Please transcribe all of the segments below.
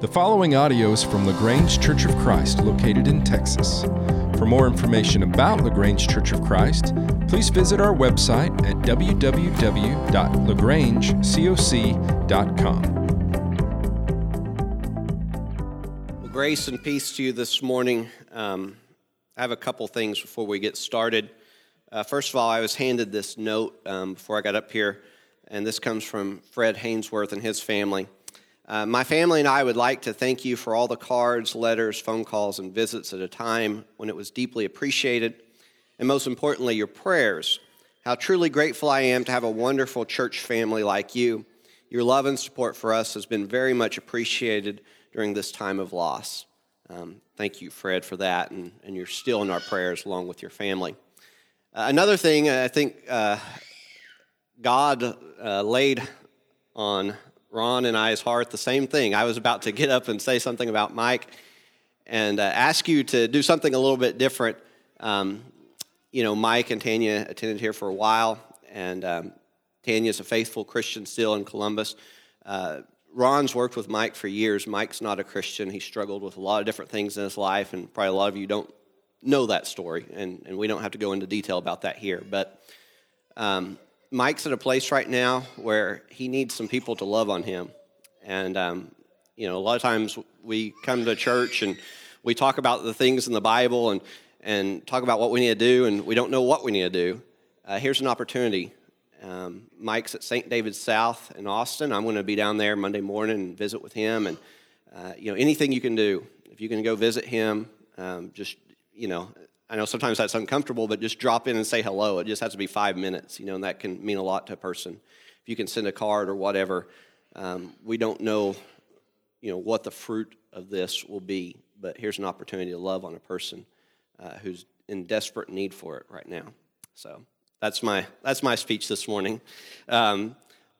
The following audio is from LaGrange Church of Christ, located in Texas. For more information about LaGrange Church of Christ, please visit our website at www.lagrangecoc.com. Well, grace and peace to you this morning. Um, I have a couple things before we get started. Uh, first of all, I was handed this note um, before I got up here, and this comes from Fred Hainsworth and his family. Uh, my family and I would like to thank you for all the cards, letters, phone calls, and visits at a time when it was deeply appreciated, and most importantly, your prayers. How truly grateful I am to have a wonderful church family like you. Your love and support for us has been very much appreciated during this time of loss. Um, thank you, Fred, for that, and, and you're still in our prayers along with your family. Uh, another thing I think uh, God uh, laid on Ron and I I's heart the same thing. I was about to get up and say something about Mike and uh, ask you to do something a little bit different. Um, you know, Mike and Tanya attended here for a while, and um, Tanya's a faithful Christian still in Columbus. Uh, Ron's worked with Mike for years. Mike's not a Christian. He struggled with a lot of different things in his life, and probably a lot of you don't know that story, and, and we don't have to go into detail about that here. But um, Mike's at a place right now where he needs some people to love on him. And, um, you know, a lot of times we come to church and we talk about the things in the Bible and, and talk about what we need to do, and we don't know what we need to do. Uh, here's an opportunity. Um, Mike's at St. David's South in Austin. I'm going to be down there Monday morning and visit with him. And, uh, you know, anything you can do. If you can go visit him, um, just, you know, I know sometimes that's uncomfortable, but just drop in and say hello. It just has to be five minutes, you know, and that can mean a lot to a person. If you can send a card or whatever, um, we don't know, you know, what the fruit of this will be, but here's an opportunity to love on a person uh, who's in desperate need for it right now. So that's my that's my speech this morning. Um,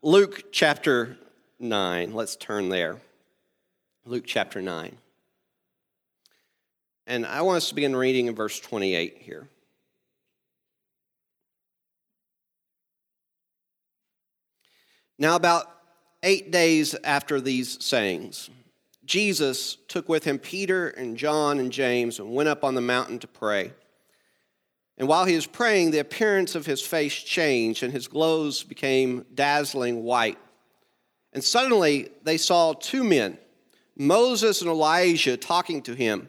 Luke chapter nine. Let's turn there. Luke chapter nine. And I want us to begin reading in verse 28 here. Now, about eight days after these sayings, Jesus took with him Peter and John and James and went up on the mountain to pray. And while he was praying, the appearance of his face changed, and his clothes became dazzling white. And suddenly they saw two men, Moses and Elijah, talking to him.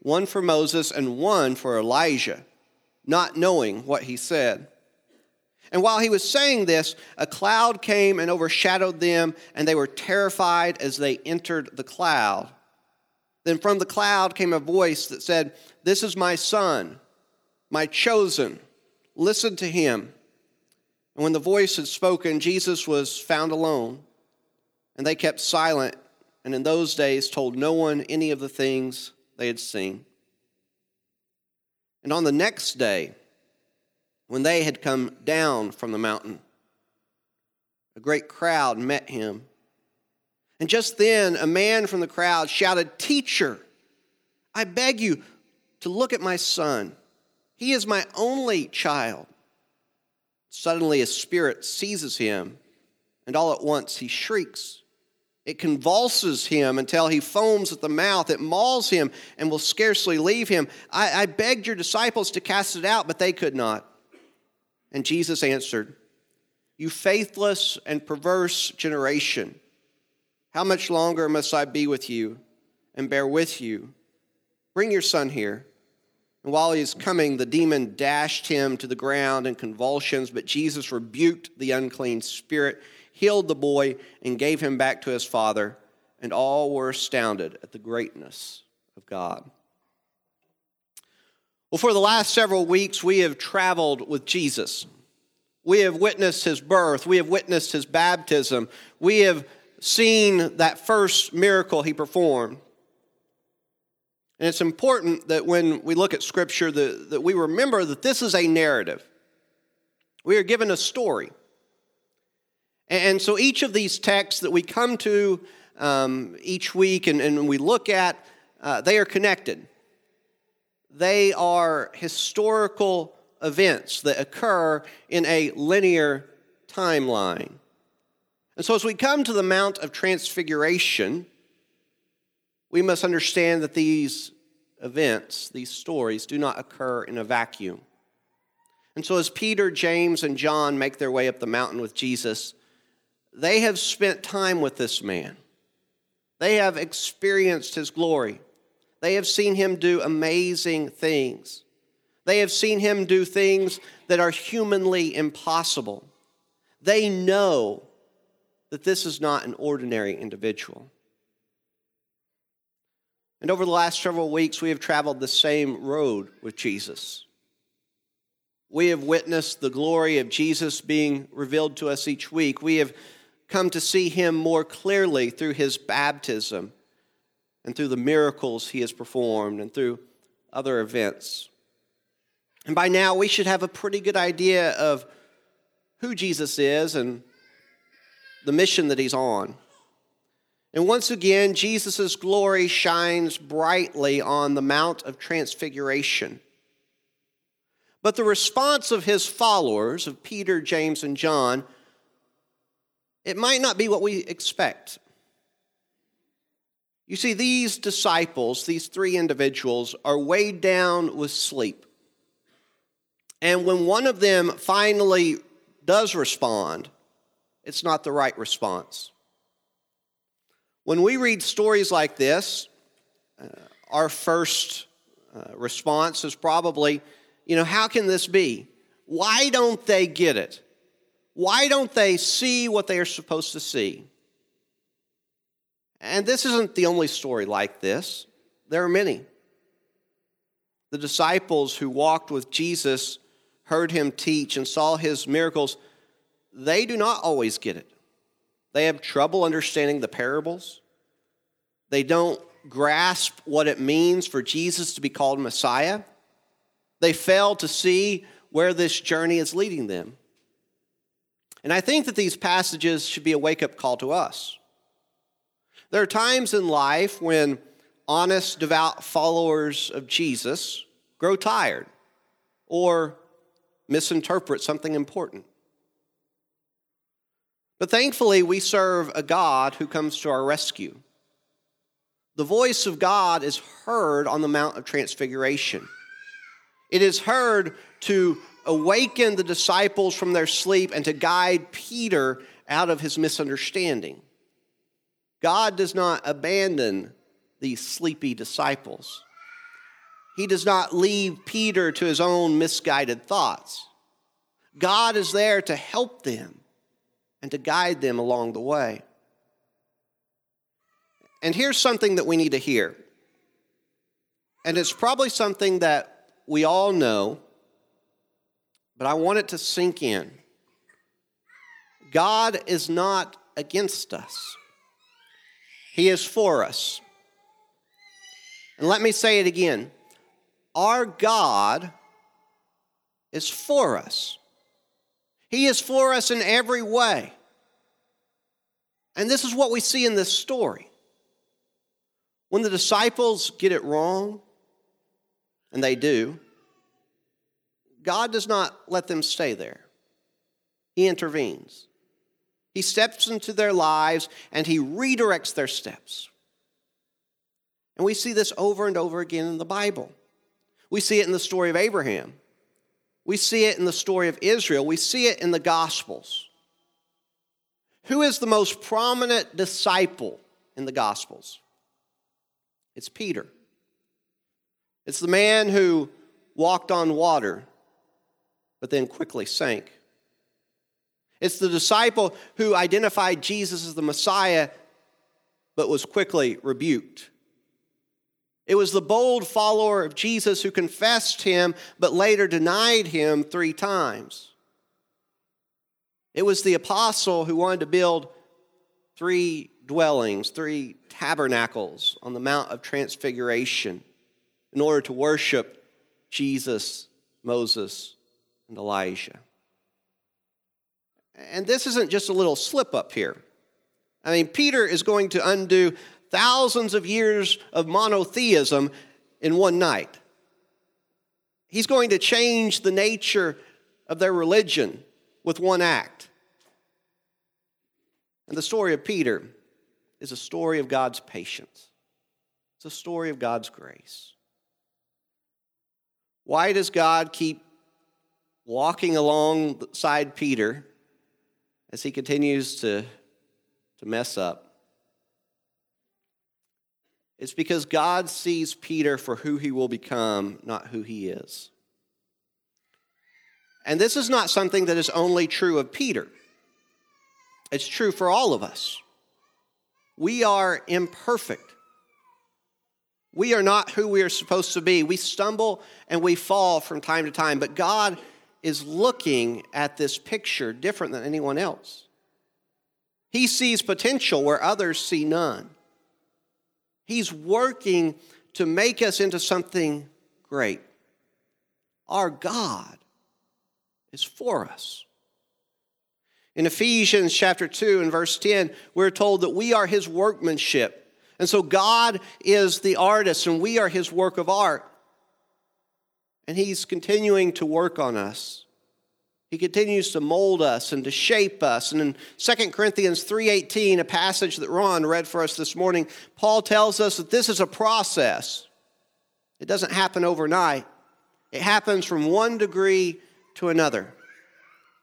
one for Moses, and one for Elijah, not knowing what he said. And while he was saying this, a cloud came and overshadowed them, and they were terrified as they entered the cloud. Then from the cloud came a voice that said, This is my son, my chosen. Listen to him. And when the voice had spoken, Jesus was found alone, and they kept silent, and in those days told no one any of the things they had seen. And on the next day, when they had come down from the mountain, a great crowd met him. And just then, a man from the crowd shouted, Teacher, I beg you to look at my son. He is my only child. Suddenly, a spirit seizes him, and all at once he shrieks. It convulses him until he foams at the mouth. It mauls him and will scarcely leave him. I, I begged your disciples to cast it out, but they could not. And Jesus answered, You faithless and perverse generation, how much longer must I be with you and bear with you? Bring your son here. And while he is coming, the demon dashed him to the ground in convulsions, but Jesus rebuked the unclean spirit healed the boy, and gave him back to his father, and all were astounded at the greatness of God. Well, for the last several weeks, we have traveled with Jesus. We have witnessed his birth, we have witnessed his baptism, we have seen that first miracle he performed. And it's important that when we look at Scripture, that, that we remember that this is a narrative. We are given a story. And so each of these texts that we come to um, each week and, and we look at, uh, they are connected. They are historical events that occur in a linear timeline. And so as we come to the Mount of Transfiguration, we must understand that these events, these stories, do not occur in a vacuum. And so, as Peter, James, and John make their way up the mountain with Jesus, they have spent time with this man. They have experienced his glory. They have seen him do amazing things. They have seen him do things that are humanly impossible. They know that this is not an ordinary individual. And over the last several weeks, we have traveled the same road with Jesus. We have witnessed the glory of Jesus being revealed to us each week. We have come to see him more clearly through his baptism and through the miracles he has performed and through other events. And by now, we should have a pretty good idea of who Jesus is and the mission that he's on. And once again, Jesus' glory shines brightly on the Mount of Transfiguration. But the response of his followers, of Peter, James, and John, it might not be what we expect. You see, these disciples, these three individuals, are weighed down with sleep. And when one of them finally does respond, it's not the right response. When we read stories like this, uh, our first uh, response is probably, you know, how can this be? Why don't they get it? Why don't they see what they are supposed to see? And this isn't the only story like this, there are many. The disciples who walked with Jesus, heard him teach, and saw his miracles, they do not always get it. They have trouble understanding the parables. They don't grasp what it means for Jesus to be called Messiah. They fail to see where this journey is leading them. And I think that these passages should be a wake up call to us. There are times in life when honest, devout followers of Jesus grow tired or misinterpret something important. But thankfully, we serve a God who comes to our rescue. The voice of God is heard on the Mount of Transfiguration. It is heard to awaken the disciples from their sleep and to guide Peter out of his misunderstanding. God does not abandon these sleepy disciples. He does not leave Peter to his own misguided thoughts. God is there to help them and to guide them along the way. And here's something that we need to hear. And it's probably something that we all know, but I want it to sink in. God is not against us, He is for us. And let me say it again our God is for us. He is for us in every way. And this is what we see in this story. When the disciples get it wrong, and they do, God does not let them stay there. He intervenes. He steps into their lives and he redirects their steps. And we see this over and over again in the Bible. We see it in the story of Abraham. We see it in the story of Israel. We see it in the Gospels. Who is the most prominent disciple in the Gospels? It's Peter. It's the man who walked on water, but then quickly sank. It's the disciple who identified Jesus as the Messiah, but was quickly rebuked. It was the bold follower of Jesus who confessed him, but later denied him three times. It was the apostle who wanted to build three dwellings, three tabernacles on the Mount of Transfiguration, in order to worship Jesus, Moses, and Elijah. And this isn't just a little slip up here. I mean, Peter is going to undo thousands of years of monotheism in one night. He's going to change the nature of their religion with one act. And the story of Peter is a story of God's patience, it's a story of God's grace. Why does God keep walking alongside Peter as he continues to, to mess up? It's because God sees Peter for who he will become, not who he is. And this is not something that is only true of Peter, it's true for all of us. We are imperfect. We are not who we are supposed to be. We stumble and we fall from time to time, but God is looking at this picture different than anyone else. He sees potential where others see none. He's working to make us into something great. Our God is for us. In Ephesians chapter 2 and verse 10, we're told that we are his workmanship. And so God is the artist and we are his work of art. And he's continuing to work on us. He continues to mold us and to shape us. And in 2 Corinthians 3:18, a passage that Ron read for us this morning, Paul tells us that this is a process. It doesn't happen overnight. It happens from one degree to another.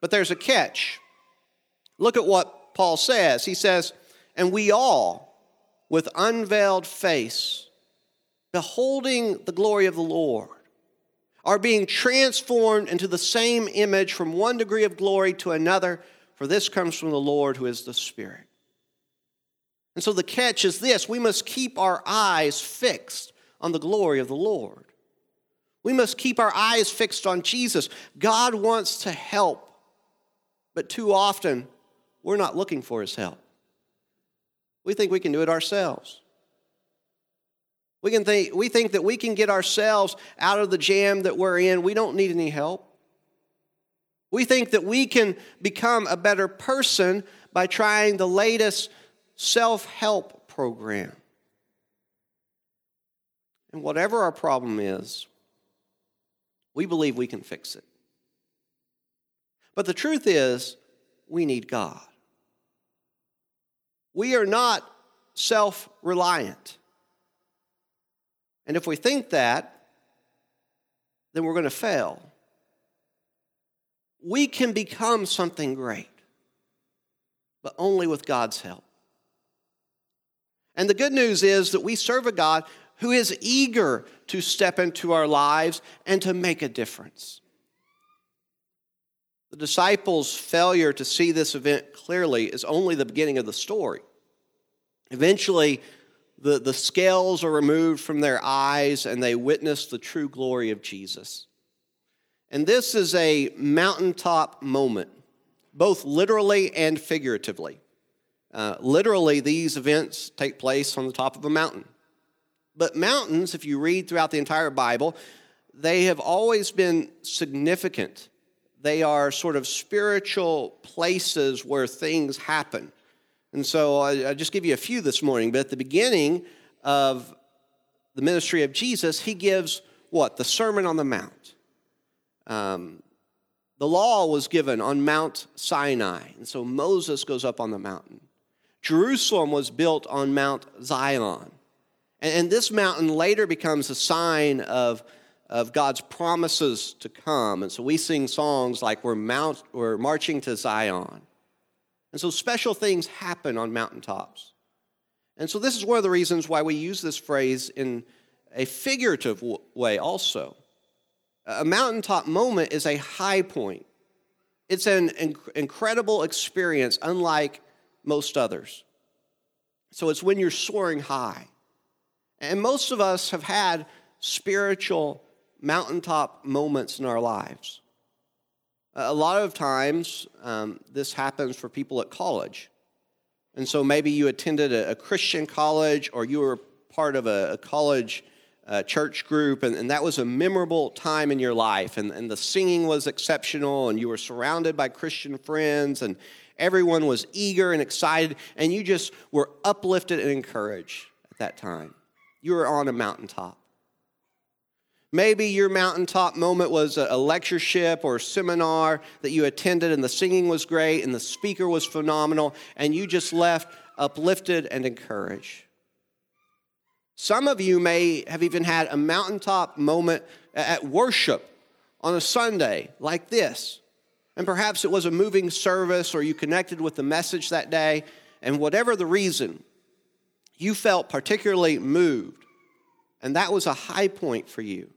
But there's a catch. Look at what Paul says. He says, "And we all with unveiled face beholding the glory of the Lord are being transformed into the same image from one degree of glory to another, for this comes from the Lord who is the Spirit. And so the catch is this we must keep our eyes fixed on the glory of the Lord. We must keep our eyes fixed on Jesus. God wants to help, but too often we're not looking for his help. We think we can do it ourselves. We, can think, we think that we can get ourselves out of the jam that we're in. We don't need any help. We think that we can become a better person by trying the latest self help program. And whatever our problem is, we believe we can fix it. But the truth is, we need God. We are not self reliant. And if we think that, then we're going to fail. We can become something great, but only with God's help. And the good news is that we serve a God who is eager to step into our lives and to make a difference. The disciples' failure to see this event clearly is only the beginning of the story. Eventually, the, the scales are removed from their eyes and they witness the true glory of Jesus. And this is a mountaintop moment, both literally and figuratively. Uh, literally, these events take place on the top of a mountain. But mountains, if you read throughout the entire Bible, they have always been significant. They are sort of spiritual places where things happen. And so I, just give you a few this morning, but at the beginning of the ministry of Jesus, he gives what? The Sermon on the Mount. Um, the law was given on Mount Sinai, and so Moses goes up on the mountain. Jerusalem was built on Mount Zion. And, and this mountain later becomes a sign of, of God's promises to come. And so we sing songs like we're, mount, we're marching to Zion. And so special things happen on mountaintops. And so this is one of the reasons why we use this phrase in a figurative way also. A mountaintop moment is a high point. It's an inc- incredible experience, unlike most others. So it's when you're soaring high. And most of us have had spiritual mountaintop moments in our lives. A lot of times, um, this happens for people at college. And so maybe you attended a, a Christian college or you were part of a, a college uh, church group, and, and that was a memorable time in your life. And, and the singing was exceptional, and you were surrounded by Christian friends, and everyone was eager and excited, and you just were uplifted and encouraged at that time. You were on a mountaintop. Maybe your mountaintop moment was a lectureship or a seminar that you attended, and the singing was great, and the speaker was phenomenal, and you just left uplifted and encouraged. Some of you may have even had a mountaintop moment at worship on a Sunday like this. And perhaps it was a moving service or you connected with the message that day. And whatever the reason, you felt particularly moved. And that was a high point for you.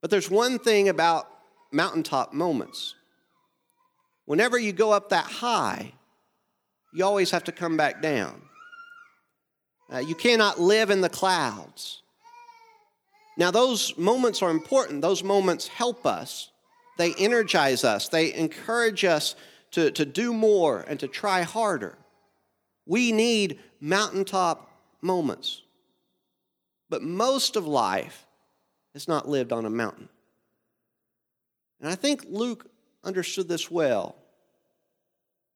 But there's one thing about mountaintop moments. Whenever you go up that high, you always have to come back down. Uh, you cannot live in the clouds. Now, those moments are important. Those moments help us. They energize us. They encourage us to, to do more and to try harder. We need mountaintop moments. But most of life is not lived on a mountain. And I think Luke understood this well.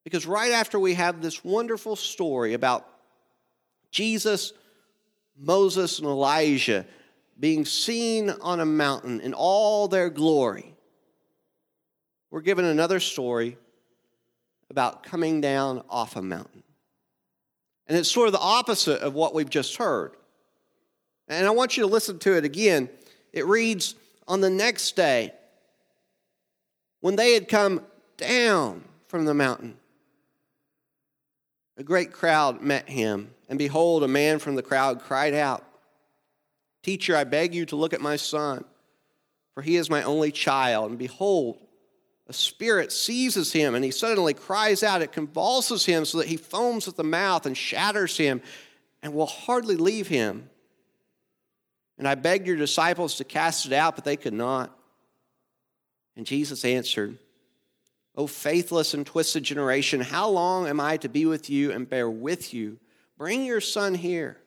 Because right after we have this wonderful story about Jesus, Moses, and Elijah being seen on a mountain in all their glory. We're given another story about coming down off a mountain. And it's sort of the opposite of what we've just heard. And I want you to listen to it again. It reads On the next day, when they had come down from the mountain, a great crowd met him, and behold, a man from the crowd cried out, Teacher, I beg you to look at my son, for he is my only child. And behold, a spirit seizes him, and he suddenly cries out. It convulses him so that he foams at the mouth and shatters him and will hardly leave him. And I begged your disciples to cast it out, but they could not. And Jesus answered, O faithless and twisted generation, how long am I to be with you and bear with you? Bring your son here.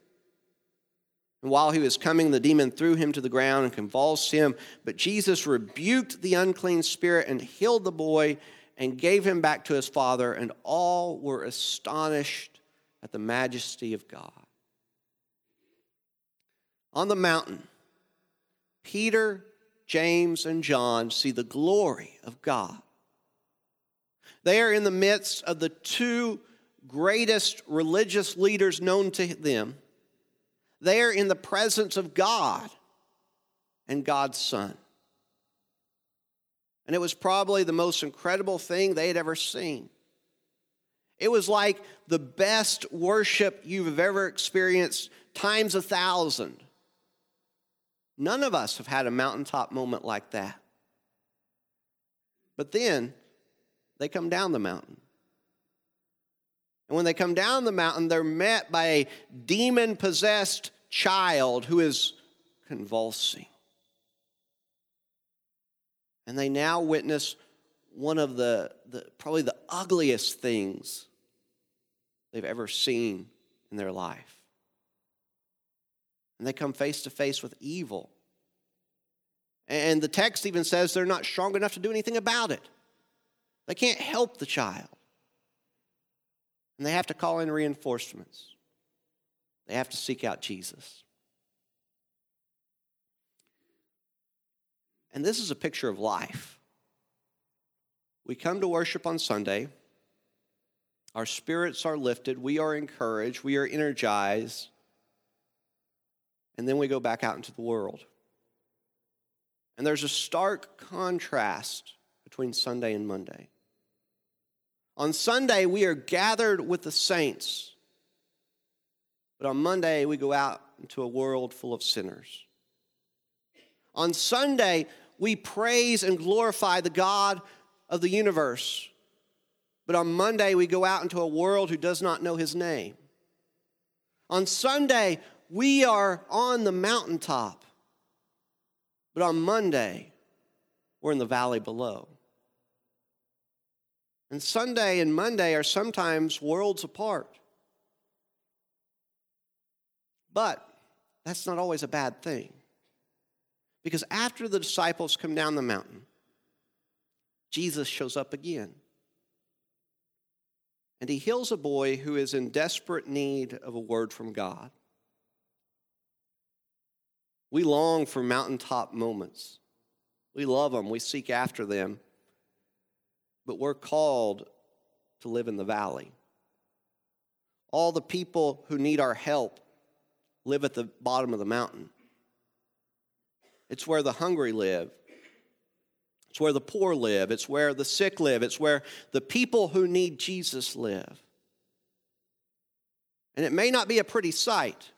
And while he was coming, the demon threw him to the ground and convulsed him. But Jesus rebuked the unclean spirit and healed the boy and gave him back to his father, and all were astonished at the majesty of God. On the mountain, Peter, James, and John see the glory of God. They are in the midst of the two greatest religious leaders known to them. They are in the presence of God and God's Son. And it was probably the most incredible thing they had ever seen. It was like the best worship you've ever experienced times a thousand. None of us have had a mountaintop moment like that. But then they come down the mountain. And when they come down the mountain, they're met by a demon possessed child who is convulsing. And they now witness one of the, the probably the ugliest things they've ever seen in their life. And they come face to face with evil. And the text even says they're not strong enough to do anything about it. They can't help the child. And they have to call in reinforcements. They have to seek out Jesus. And this is a picture of life. We come to worship on Sunday. Our spirits are lifted. We are encouraged. We are energized. And then we go back out into the world. And there's a stark contrast between Sunday and Monday. On Sunday, we are gathered with the saints. But on Monday, we go out into a world full of sinners. On Sunday, we praise and glorify the God of the universe. But on Monday, we go out into a world who does not know his name. On Sunday, we are on the mountaintop. But on Monday, we're in the valley below. And Sunday and Monday are sometimes worlds apart. But that's not always a bad thing. Because after the disciples come down the mountain, Jesus shows up again. And he heals a boy who is in desperate need of a word from God. We long for mountaintop moments. We love them, we seek after them. But we're called to live in the valley. All the people who need our help live at the bottom of the mountain. It's where the hungry live. It's where the poor live. It's where the sick live. It's where the people who need Jesus live. And it may not be a pretty sight.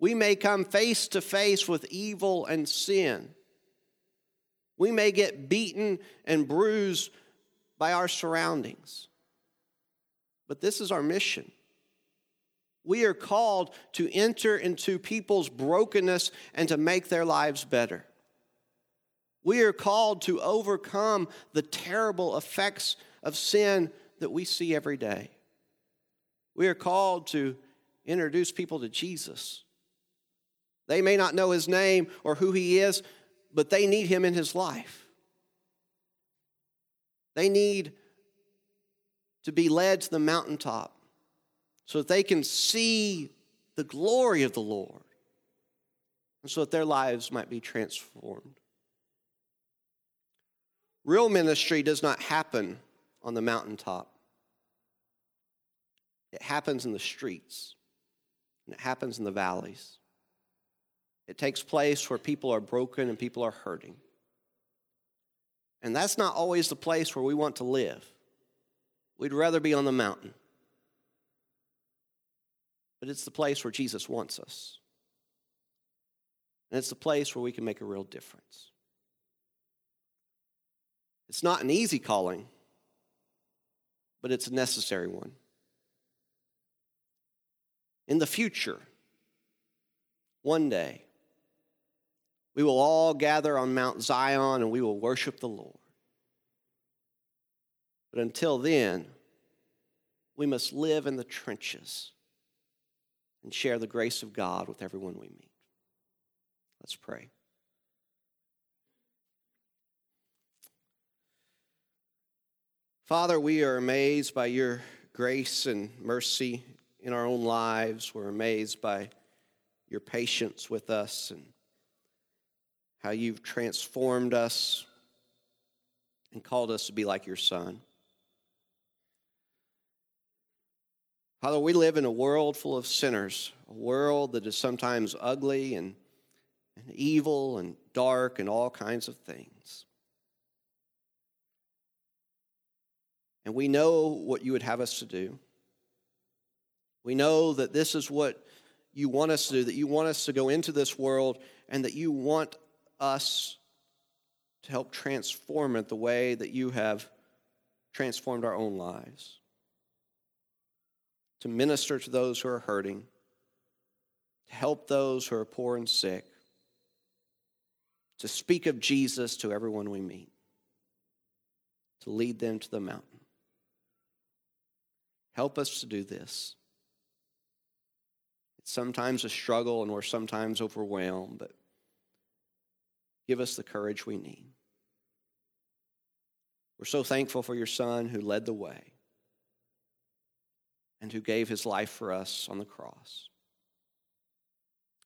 We may come face to face with evil and sin. We may get beaten and bruised by our surroundings. But this is our mission. We are called to enter into people's brokenness and to make their lives better. We are called to overcome the terrible effects of sin that we see every day. We are called to introduce people to Jesus. They may not know his name or who he is, but they need him in his life. They need to be led to the mountaintop so that they can see the glory of the Lord and so that their lives might be transformed. Real ministry does not happen on the mountaintop. It happens in the streets, and it happens in the valleys. It takes place where people are broken and people are hurting. And that's not always the place where we want to live. We'd rather be on the mountain. But it's the place where Jesus wants us. And it's the place where we can make a real difference. It's not an easy calling, but it's a necessary one. In the future, one day, we will all gather on Mount Zion and we will worship the Lord. But until then, we must live in the trenches and share the grace of God with everyone we meet. Let's pray. Father, we are amazed by your grace and mercy in our own lives. We're amazed by your patience with us and how you've transformed us and called us to be like your Son. Father, we live in a world full of sinners, a world that is sometimes ugly and, and evil and dark and all kinds of things. And we know what you would have us to do. We know that this is what you want us to do, that you want us to go into this world, and that you want us to help transform it the way that you have transformed our own lives. To minister to those who are hurting, to help those who are poor and sick, to speak of Jesus to everyone we meet, to lead them to the mountain. Help us to do this. It's sometimes a struggle and we're sometimes overwhelmed, but give us the courage we need. We're so thankful for your son who led the way and who gave his life for us on the cross.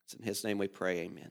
It's in his name we pray, amen.